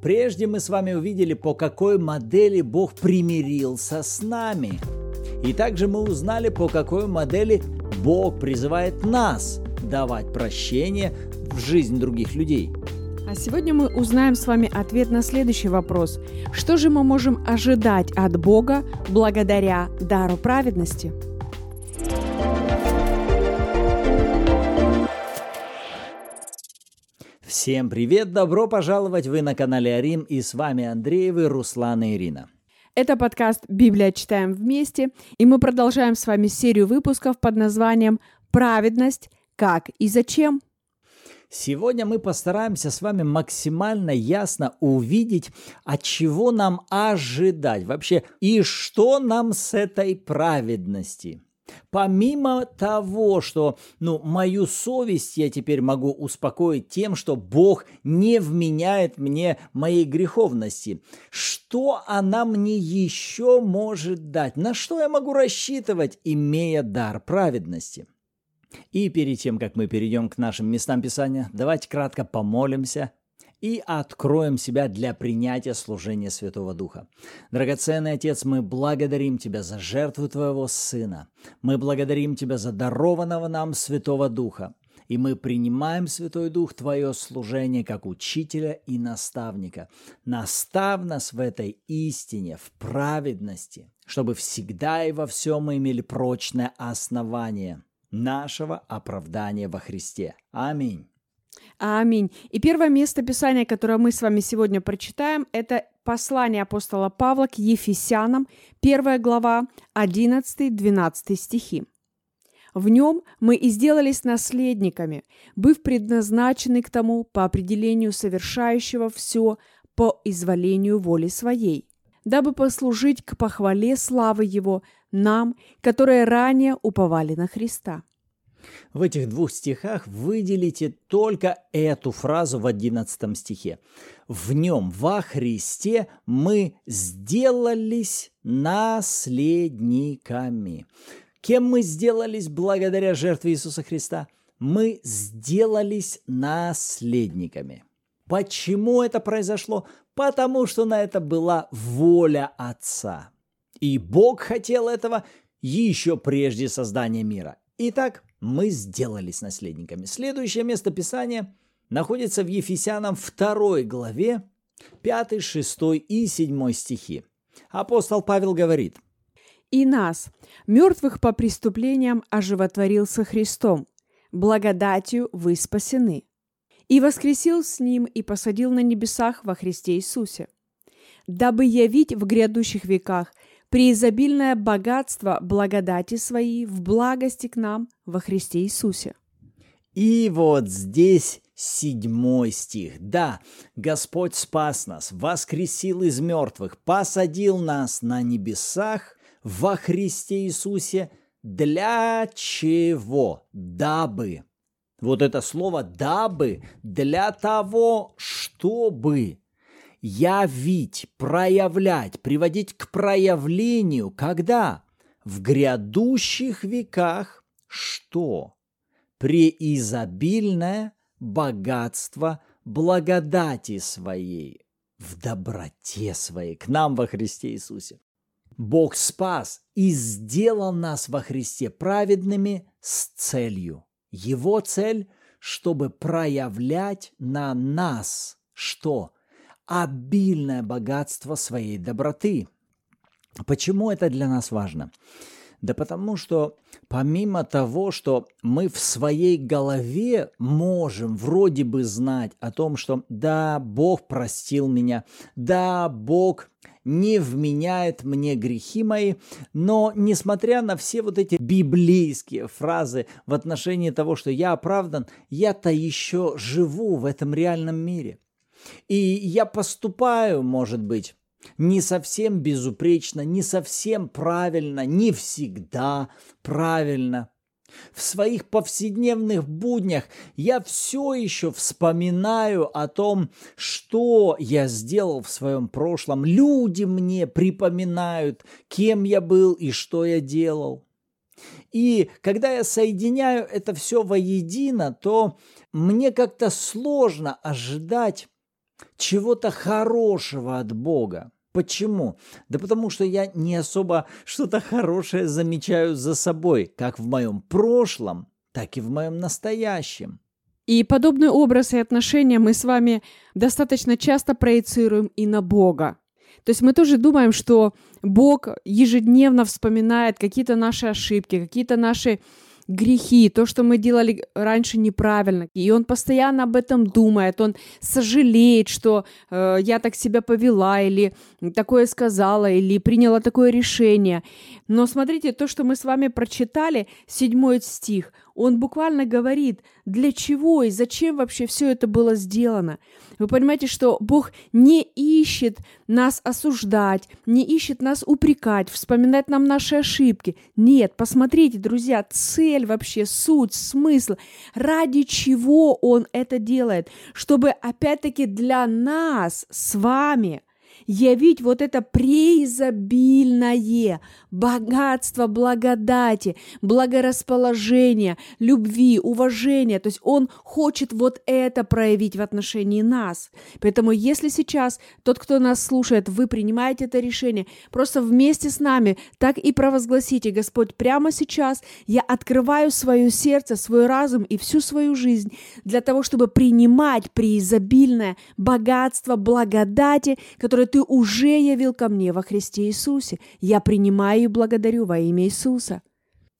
Прежде мы с вами увидели, по какой модели Бог примирился с нами. И также мы узнали, по какой модели Бог призывает нас давать прощение в жизнь других людей. А сегодня мы узнаем с вами ответ на следующий вопрос. Что же мы можем ожидать от Бога благодаря дару праведности? Всем привет, добро пожаловать, вы на канале Арим, и с вами Андреевы, Руслан и Ирина. Это подкаст «Библия. Читаем вместе», и мы продолжаем с вами серию выпусков под названием «Праведность. Как и зачем?». Сегодня мы постараемся с вами максимально ясно увидеть, от чего нам ожидать вообще и что нам с этой праведности – Помимо того, что ну, мою совесть я теперь могу успокоить тем, что Бог не вменяет мне моей греховности, что она мне еще может дать? На что я могу рассчитывать, имея дар праведности? И перед тем, как мы перейдем к нашим местам Писания, давайте кратко помолимся и откроем себя для принятия служения Святого Духа. Драгоценный Отец, мы благодарим Тебя за жертву Твоего Сына. Мы благодарим Тебя за дарованного нам Святого Духа. И мы принимаем, Святой Дух, Твое служение как учителя и наставника. Настав нас в этой истине, в праведности, чтобы всегда и во всем мы имели прочное основание нашего оправдания во Христе. Аминь. Аминь. И первое место Писания, которое мы с вами сегодня прочитаем, это послание апостола Павла к Ефесянам, первая глава, 11-12 стихи. В нем мы и сделались наследниками, быв предназначены к тому по определению совершающего все по изволению воли своей, дабы послужить к похвале славы Его нам, которые ранее уповали на Христа. В этих двух стихах выделите только эту фразу в одиннадцатом стихе. В нем, во Христе, мы сделались наследниками. Кем мы сделались благодаря жертве Иисуса Христа? Мы сделались наследниками. Почему это произошло? Потому что на это была воля Отца. И Бог хотел этого еще прежде создания мира. Итак, мы сделались наследниками. Следующее место Писания находится в Ефесянам 2 главе, 5, 6 и 7 стихи. Апостол Павел говорит, «И нас, мертвых по преступлениям, оживотворил со Христом, благодатью вы спасены, и воскресил с Ним и посадил на небесах во Христе Иисусе, дабы явить в грядущих веках преизобильное богатство благодати своей в благости к нам во Христе Иисусе. И вот здесь седьмой стих. Да, Господь спас нас, воскресил из мертвых, посадил нас на небесах во Христе Иисусе. Для чего? Дабы. Вот это слово «дабы» для того, чтобы явить, проявлять, приводить к проявлению, когда в грядущих веках что? Преизобильное богатство благодати своей, в доброте своей к нам во Христе Иисусе. Бог спас и сделал нас во Христе праведными с целью. Его цель, чтобы проявлять на нас что? Обильное богатство своей доброты. Почему это для нас важно? Да потому что помимо того, что мы в своей голове можем вроде бы знать о том, что да, Бог простил меня, да, Бог не вменяет мне грехи мои, но несмотря на все вот эти библейские фразы в отношении того, что я оправдан, я-то еще живу в этом реальном мире – и я поступаю, может быть, не совсем безупречно, не совсем правильно, не всегда правильно. В своих повседневных буднях я все еще вспоминаю о том, что я сделал в своем прошлом. Люди мне припоминают, кем я был и что я делал. И когда я соединяю это все воедино, то мне как-то сложно ожидать чего-то хорошего от Бога. Почему? Да потому что я не особо что-то хорошее замечаю за собой, как в моем прошлом, так и в моем настоящем. И подобный образ и отношения мы с вами достаточно часто проецируем и на Бога. То есть мы тоже думаем, что Бог ежедневно вспоминает какие-то наши ошибки, какие-то наши грехи, то, что мы делали раньше неправильно. И он постоянно об этом думает, он сожалеет, что э, я так себя повела или такое сказала, или приняла такое решение. Но смотрите, то, что мы с вами прочитали, седьмой стих, он буквально говорит, для чего и зачем вообще все это было сделано. Вы понимаете, что Бог не ищет нас осуждать, не ищет нас упрекать, вспоминать нам наши ошибки. Нет, посмотрите, друзья, цель вообще, суть, смысл, ради чего Он это делает, чтобы опять-таки для нас с вами – явить вот это преизобильное богатство благодати, благорасположения, любви, уважения. То есть Он хочет вот это проявить в отношении нас. Поэтому если сейчас тот, кто нас слушает, вы принимаете это решение, просто вместе с нами так и провозгласите, Господь, прямо сейчас я открываю свое сердце, свой разум и всю свою жизнь для того, чтобы принимать преизобильное богатство благодати, которое ты ты уже явил ко мне во Христе Иисусе. Я принимаю и благодарю во имя Иисуса.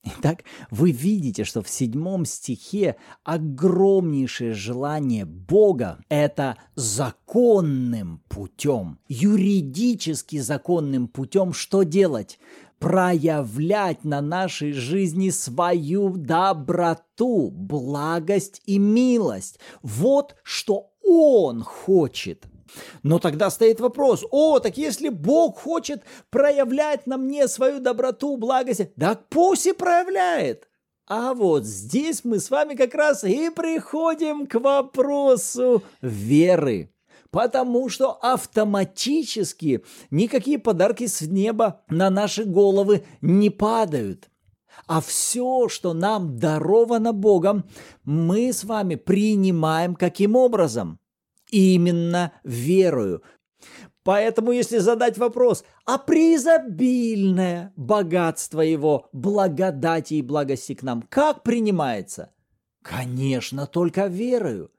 Итак, вы видите, что в седьмом стихе огромнейшее желание Бога – это законным путем, юридически законным путем что делать? проявлять на нашей жизни свою доброту, благость и милость. Вот что Он хочет – но тогда стоит вопрос, о, так если Бог хочет проявлять на мне свою доброту, благость, так пусть и проявляет. А вот здесь мы с вами как раз и приходим к вопросу веры. Потому что автоматически никакие подарки с неба на наши головы не падают. А все, что нам даровано Богом, мы с вами принимаем каким образом? Именно верою. Поэтому, если задать вопрос, а преизобильное богатство его, благодати и благости к нам, как принимается? Конечно, только верою.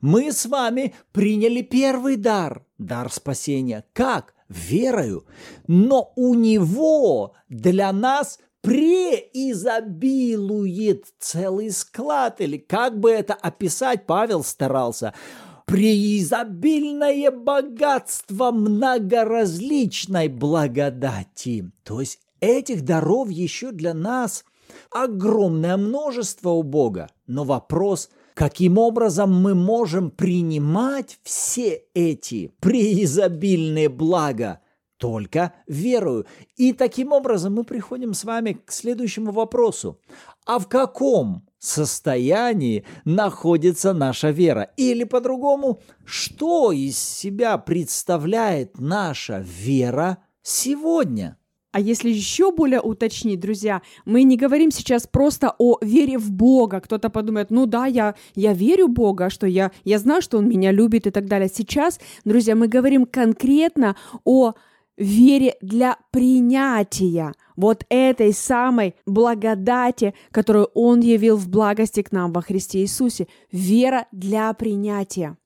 Мы с вами приняли первый дар, дар спасения. Как? Верою. Но у него для нас преизобилует целый склад, или как бы это описать, Павел старался – преизобильное богатство многоразличной благодати. То есть этих даров еще для нас огромное множество у Бога. Но вопрос, каким образом мы можем принимать все эти преизобильные блага? Только верую. И таким образом мы приходим с вами к следующему вопросу. А в каком состоянии находится наша вера. Или по-другому, что из себя представляет наша вера сегодня? А если еще более уточнить, друзья, мы не говорим сейчас просто о вере в Бога. Кто-то подумает, ну да, я, я верю в Бога, что я, я знаю, что Он меня любит и так далее. Сейчас, друзья, мы говорим конкретно о вере для принятия вот этой самой благодати, которую Он явил в благости к нам во Христе Иисусе. Вера для принятия.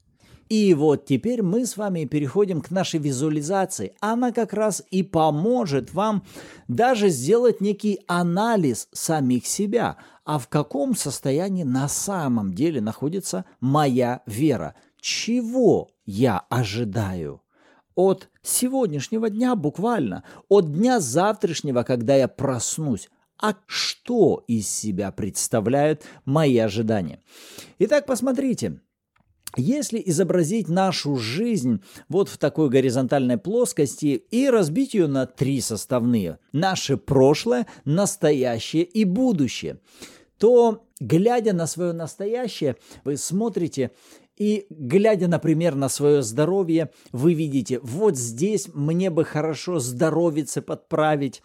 И вот теперь мы с вами переходим к нашей визуализации. Она как раз и поможет вам даже сделать некий анализ самих себя. А в каком состоянии на самом деле находится моя вера? Чего я ожидаю? От сегодняшнего дня буквально, от дня завтрашнего, когда я проснусь. А что из себя представляют мои ожидания? Итак, посмотрите, если изобразить нашу жизнь вот в такой горизонтальной плоскости и разбить ее на три составные – наше прошлое, настоящее и будущее – то, глядя на свое настоящее, вы смотрите и глядя, например, на свое здоровье, вы видите, вот здесь мне бы хорошо здоровиться подправить,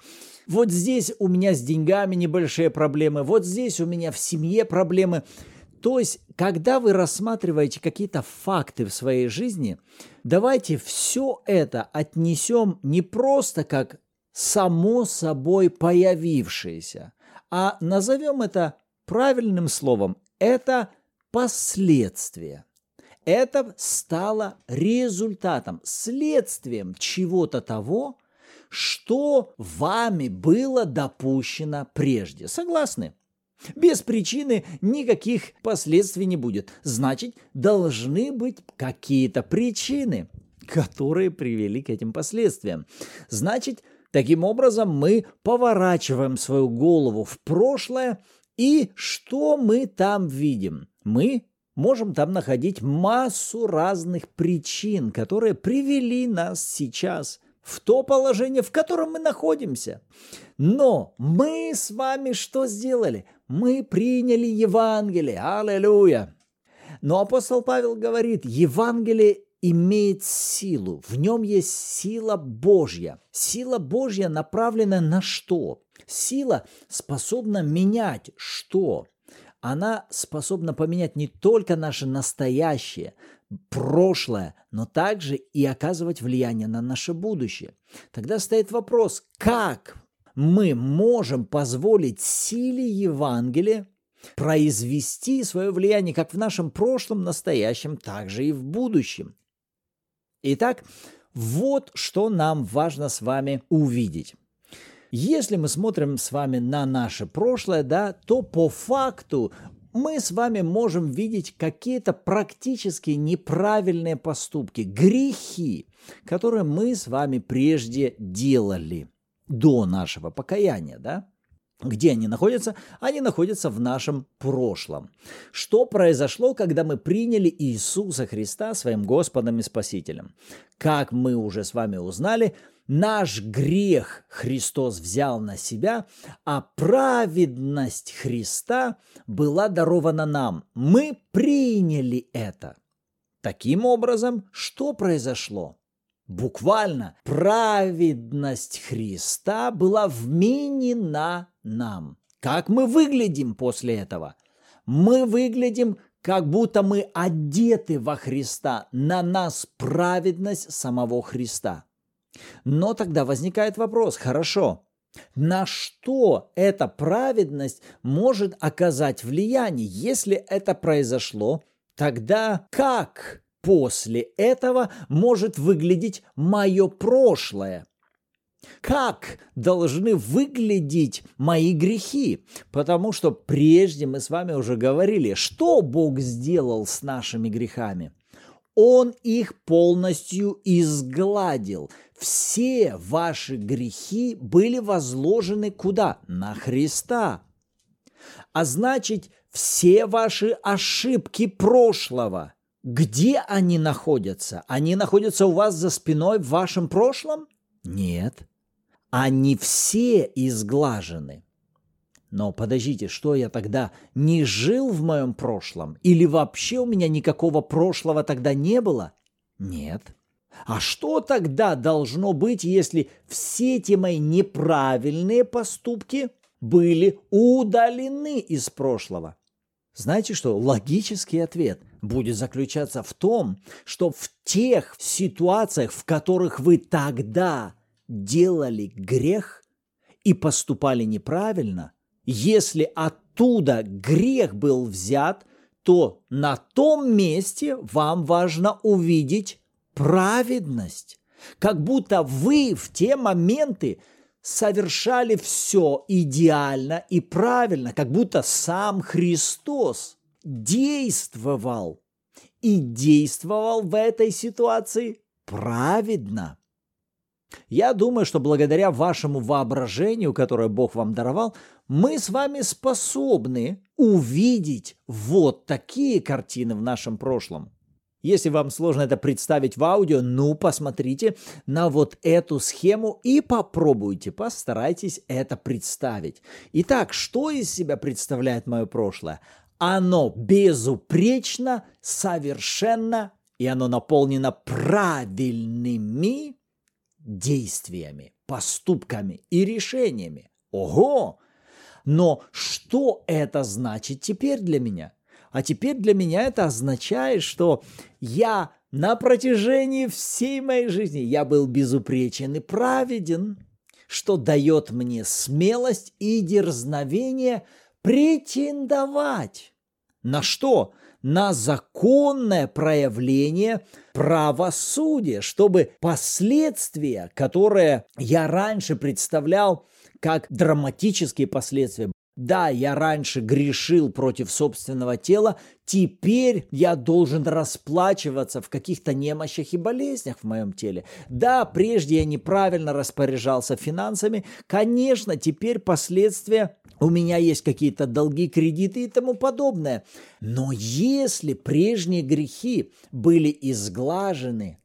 вот здесь у меня с деньгами небольшие проблемы, вот здесь у меня в семье проблемы, То есть, когда вы рассматриваете какие-то факты в своей жизни, давайте все это отнесем не просто как само собой появившееся, а назовем это правильным словом. Это последствия. Это стало результатом, следствием чего-то того, что вами было допущено прежде. Согласны? Без причины никаких последствий не будет. Значит, должны быть какие-то причины, которые привели к этим последствиям. Значит, таким образом мы поворачиваем свою голову в прошлое, и что мы там видим? Мы можем там находить массу разных причин, которые привели нас сейчас в то положение, в котором мы находимся. Но мы с вами что сделали? Мы приняли Евангелие. Аллилуйя! Но апостол Павел говорит, Евангелие имеет силу, в нем есть сила Божья. Сила Божья направлена на что? Сила способна менять что? Она способна поменять не только наше настоящее, прошлое, но также и оказывать влияние на наше будущее. Тогда стоит вопрос, как мы можем позволить силе Евангелия произвести свое влияние как в нашем прошлом, настоящем, так же и в будущем. Итак, вот что нам важно с вами увидеть. Если мы смотрим с вами на наше прошлое, да, то по факту мы с вами можем видеть какие-то практически неправильные поступки, грехи, которые мы с вами прежде делали до нашего покаяния, да? Где они находятся? Они находятся в нашем прошлом. Что произошло, когда мы приняли Иисуса Христа своим Господом и Спасителем? Как мы уже с вами узнали, наш грех Христос взял на себя, а праведность Христа была дарована нам. Мы приняли это. Таким образом, что произошло? Буквально праведность Христа была вменена нам. Как мы выглядим после этого? Мы выглядим, как будто мы одеты во Христа, на нас праведность самого Христа. Но тогда возникает вопрос, хорошо, на что эта праведность может оказать влияние? Если это произошло, тогда как после этого может выглядеть мое прошлое. Как должны выглядеть мои грехи? Потому что прежде мы с вами уже говорили, что Бог сделал с нашими грехами. Он их полностью изгладил. Все ваши грехи были возложены куда? На Христа. А значит, все ваши ошибки прошлого – где они находятся? Они находятся у вас за спиной в вашем прошлом? Нет. Они все изглажены. Но подождите, что я тогда не жил в моем прошлом? Или вообще у меня никакого прошлого тогда не было? Нет. А что тогда должно быть, если все эти мои неправильные поступки были удалены из прошлого? Знаете что? Логический ответ будет заключаться в том, что в тех ситуациях, в которых вы тогда делали грех и поступали неправильно, если оттуда грех был взят, то на том месте вам важно увидеть праведность. Как будто вы в те моменты совершали все идеально и правильно, как будто сам Христос действовал и действовал в этой ситуации праведно. Я думаю, что благодаря вашему воображению, которое Бог вам даровал, мы с вами способны увидеть вот такие картины в нашем прошлом. Если вам сложно это представить в аудио, ну посмотрите на вот эту схему и попробуйте, постарайтесь это представить. Итак, что из себя представляет мое прошлое? Оно безупречно, совершенно, и оно наполнено правильными действиями, поступками и решениями. Ого! Но что это значит теперь для меня? А теперь для меня это означает, что я на протяжении всей моей жизни я был безупречен и праведен, что дает мне смелость и дерзновение претендовать. На что? На законное проявление правосудия, чтобы последствия, которые я раньше представлял как драматические последствия, да, я раньше грешил против собственного тела, теперь я должен расплачиваться в каких-то немощах и болезнях в моем теле. Да, прежде я неправильно распоряжался финансами, конечно, теперь последствия у меня есть какие-то долги, кредиты и тому подобное. Но если прежние грехи были изглажены,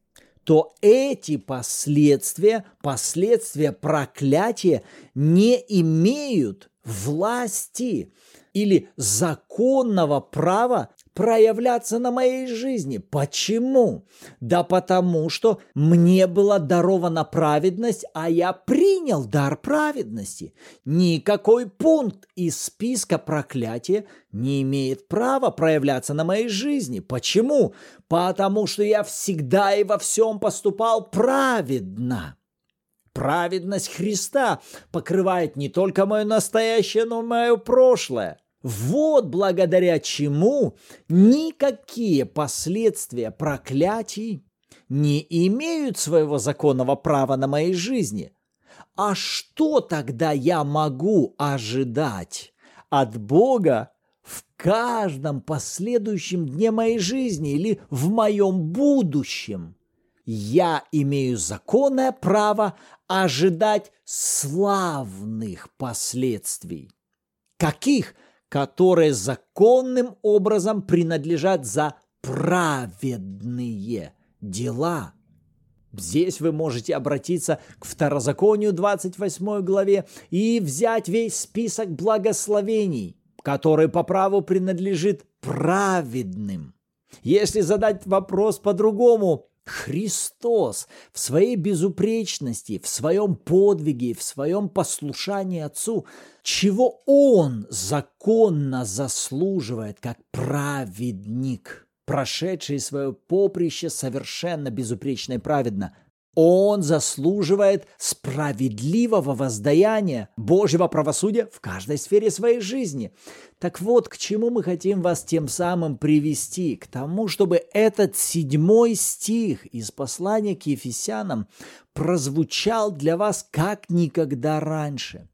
то эти последствия, последствия проклятия не имеют власти или законного права проявляться на моей жизни. Почему? Да потому что мне была дарована праведность, а я принял дар праведности. Никакой пункт из списка проклятия не имеет права проявляться на моей жизни. Почему? Потому что я всегда и во всем поступал праведно. Праведность Христа покрывает не только мое настоящее, но и мое прошлое. Вот благодаря чему никакие последствия проклятий не имеют своего законного права на моей жизни. А что тогда я могу ожидать от Бога в каждом последующем дне моей жизни или в моем будущем? Я имею законное право ожидать славных последствий. Каких? Которые законным образом принадлежат за праведные дела. Здесь вы можете обратиться к Второзаконию 28 главе и взять весь список благословений, который по праву принадлежит праведным. Если задать вопрос по-другому, Христос в своей безупречности, в своем подвиге, в своем послушании Отцу, чего Он законно заслуживает как праведник, прошедший свое поприще совершенно безупречно и праведно, он заслуживает справедливого воздаяния, Божьего правосудия в каждой сфере своей жизни. Так вот, к чему мы хотим вас тем самым привести? К тому, чтобы этот седьмой стих из послания к Ефесянам прозвучал для вас как никогда раньше.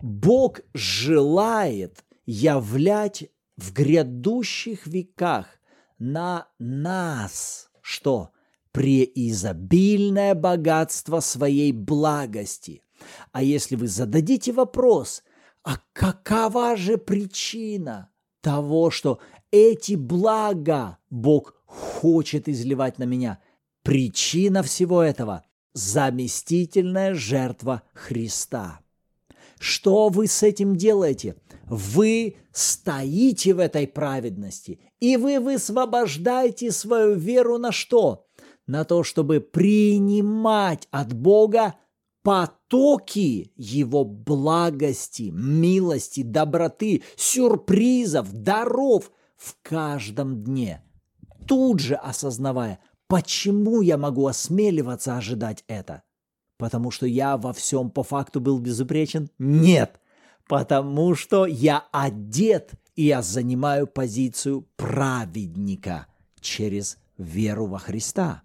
Бог желает являть в грядущих веках на нас что? Преизобильное богатство своей благости. А если вы зададите вопрос, а какова же причина того, что эти блага Бог хочет изливать на меня? Причина всего этого – заместительная жертва Христа. Что вы с этим делаете? Вы стоите в этой праведности, и вы высвобождаете свою веру на что? На то, чтобы принимать от Бога потоки Его благости, милости, доброты, сюрпризов, даров в каждом дне. Тут же осознавая, почему я могу осмеливаться ожидать это. Потому что я во всем по факту был безупречен? Нет, потому что я одет, и я занимаю позицию праведника через веру во Христа.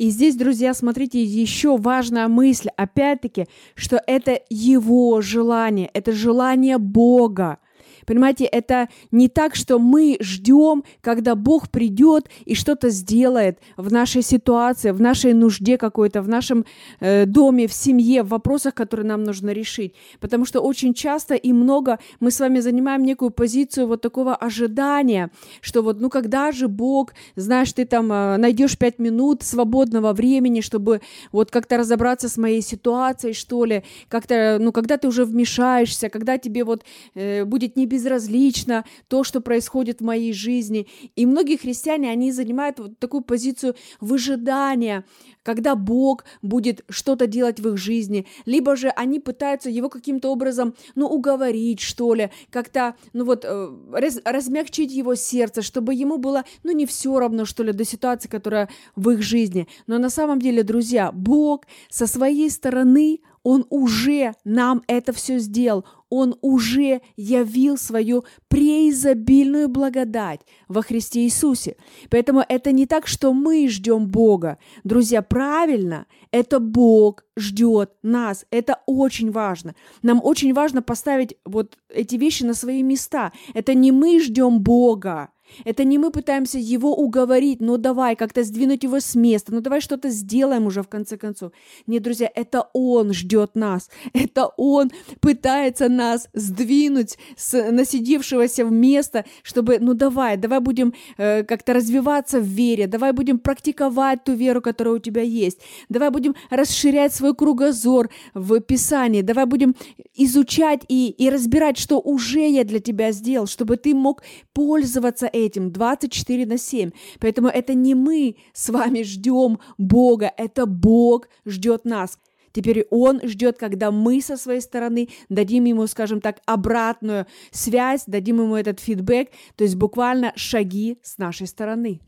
И здесь, друзья, смотрите, еще важная мысль, опять-таки, что это его желание, это желание Бога. Понимаете, это не так, что мы ждем, когда Бог придет и что-то сделает в нашей ситуации, в нашей нужде какой-то, в нашем э, доме, в семье, в вопросах, которые нам нужно решить. Потому что очень часто и много мы с вами занимаем некую позицию вот такого ожидания, что вот, ну когда же Бог, знаешь, ты там э, найдешь пять минут свободного времени, чтобы вот как-то разобраться с моей ситуацией, что ли, как-то, ну когда ты уже вмешаешься, когда тебе вот э, будет не безразлично то, что происходит в моей жизни. И многие христиане, они занимают вот такую позицию выжидания, когда Бог будет что-то делать в их жизни, либо же они пытаются его каким-то образом, ну, уговорить, что ли, как-то, ну вот, э, раз, размягчить его сердце, чтобы ему было, ну, не все равно, что ли, до ситуации, которая в их жизни. Но на самом деле, друзья, Бог со своей стороны, он уже нам это все сделал. Он уже явил свою преизобильную благодать во Христе Иисусе. Поэтому это не так, что мы ждем Бога. Друзья, правильно, это Бог ждет нас. Это очень важно. Нам очень важно поставить вот эти вещи на свои места. Это не мы ждем Бога, это не мы пытаемся его уговорить, ну давай как-то сдвинуть его с места, ну давай что-то сделаем уже в конце концов. Нет, друзья, это он ждет нас, это он пытается нас сдвинуть с насидевшегося в место, чтобы, ну давай, давай будем э, как-то развиваться в вере, давай будем практиковать ту веру, которая у тебя есть, давай будем расширять свой кругозор в Писании, давай будем изучать и, и разбирать, что уже я для тебя сделал, чтобы ты мог пользоваться этим 24 на 7. Поэтому это не мы с вами ждем Бога, это Бог ждет нас. Теперь Он ждет, когда мы со своей стороны дадим Ему, скажем так, обратную связь, дадим Ему этот фидбэк, то есть буквально шаги с нашей стороны.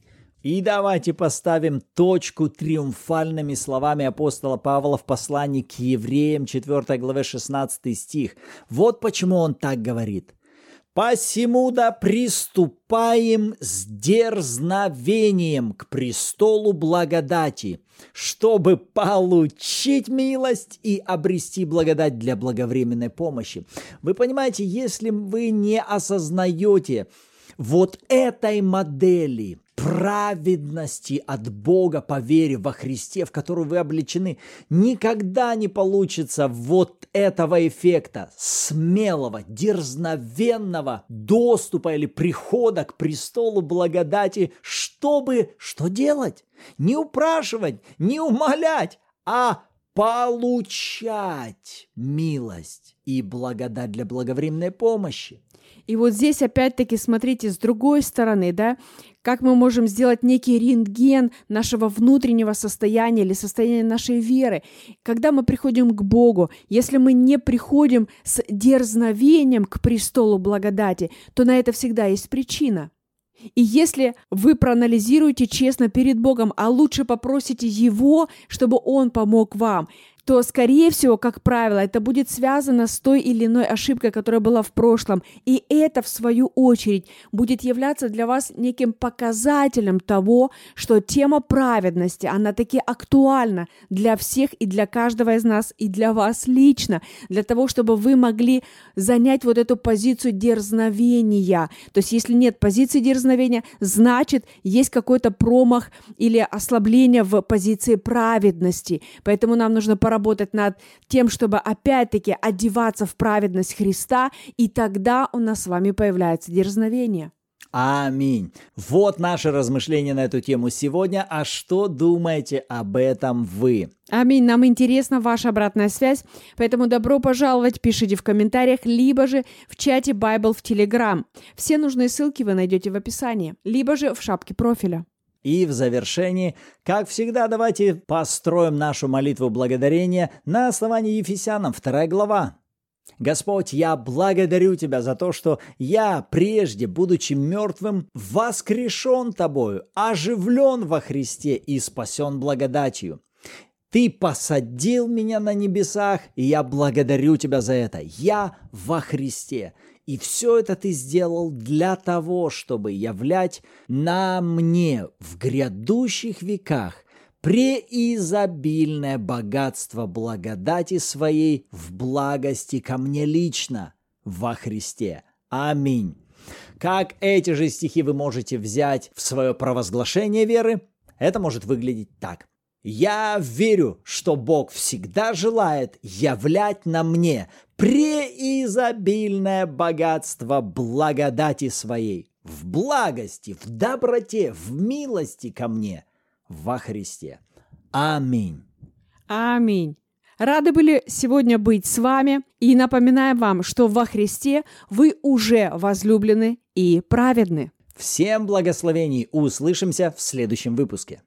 И давайте поставим точку триумфальными словами апостола Павла в послании к евреям 4 главе 16 стих. Вот почему он так говорит. Посему да приступаем с дерзновением к престолу благодати, чтобы получить милость и обрести благодать для благовременной помощи. Вы понимаете, если вы не осознаете вот этой модели праведности от Бога по вере во Христе, в которую вы обличены, никогда не получится вот этого эффекта смелого, дерзновенного доступа или прихода к престолу благодати, чтобы что делать? Не упрашивать, не умолять, а получать милость и благодать для благовременной помощи. И вот здесь опять-таки смотрите с другой стороны, да, как мы можем сделать некий рентген нашего внутреннего состояния или состояния нашей веры. Когда мы приходим к Богу, если мы не приходим с дерзновением к престолу благодати, то на это всегда есть причина. И если вы проанализируете честно перед Богом, а лучше попросите Его, чтобы Он помог вам, то, скорее всего, как правило, это будет связано с той или иной ошибкой, которая была в прошлом. И это, в свою очередь, будет являться для вас неким показателем того, что тема праведности, она таки актуальна для всех и для каждого из нас, и для вас лично, для того, чтобы вы могли занять вот эту позицию дерзновения. То есть, если нет позиции дерзновения, значит, есть какой-то промах или ослабление в позиции праведности. Поэтому нам нужно поработать поработать над тем, чтобы опять-таки одеваться в праведность Христа, и тогда у нас с вами появляется дерзновение. Аминь. Вот наше размышление на эту тему сегодня. А что думаете об этом вы? Аминь. Нам интересна ваша обратная связь, поэтому добро пожаловать, пишите в комментариях, либо же в чате Bible в Telegram. Все нужные ссылки вы найдете в описании, либо же в шапке профиля. И в завершении, как всегда, давайте построим нашу молитву благодарения на основании Ефесянам, 2 глава. Господь, я благодарю Тебя за то, что я прежде, будучи мертвым, воскрешен Тобою, оживлен во Христе и спасен благодатью. Ты посадил меня на небесах, и я благодарю Тебя за это. Я во Христе. И все это ты сделал для того, чтобы являть на мне в грядущих веках преизобильное богатство благодати своей в благости ко мне лично во Христе. Аминь. Как эти же стихи вы можете взять в свое провозглашение веры? Это может выглядеть так. Я верю, что Бог всегда желает являть на мне преизобильное богатство благодати своей, в благости, в доброте, в милости ко мне во Христе. Аминь. Аминь. Рады были сегодня быть с вами и напоминаем вам, что во Христе вы уже возлюблены и праведны. Всем благословений. Услышимся в следующем выпуске.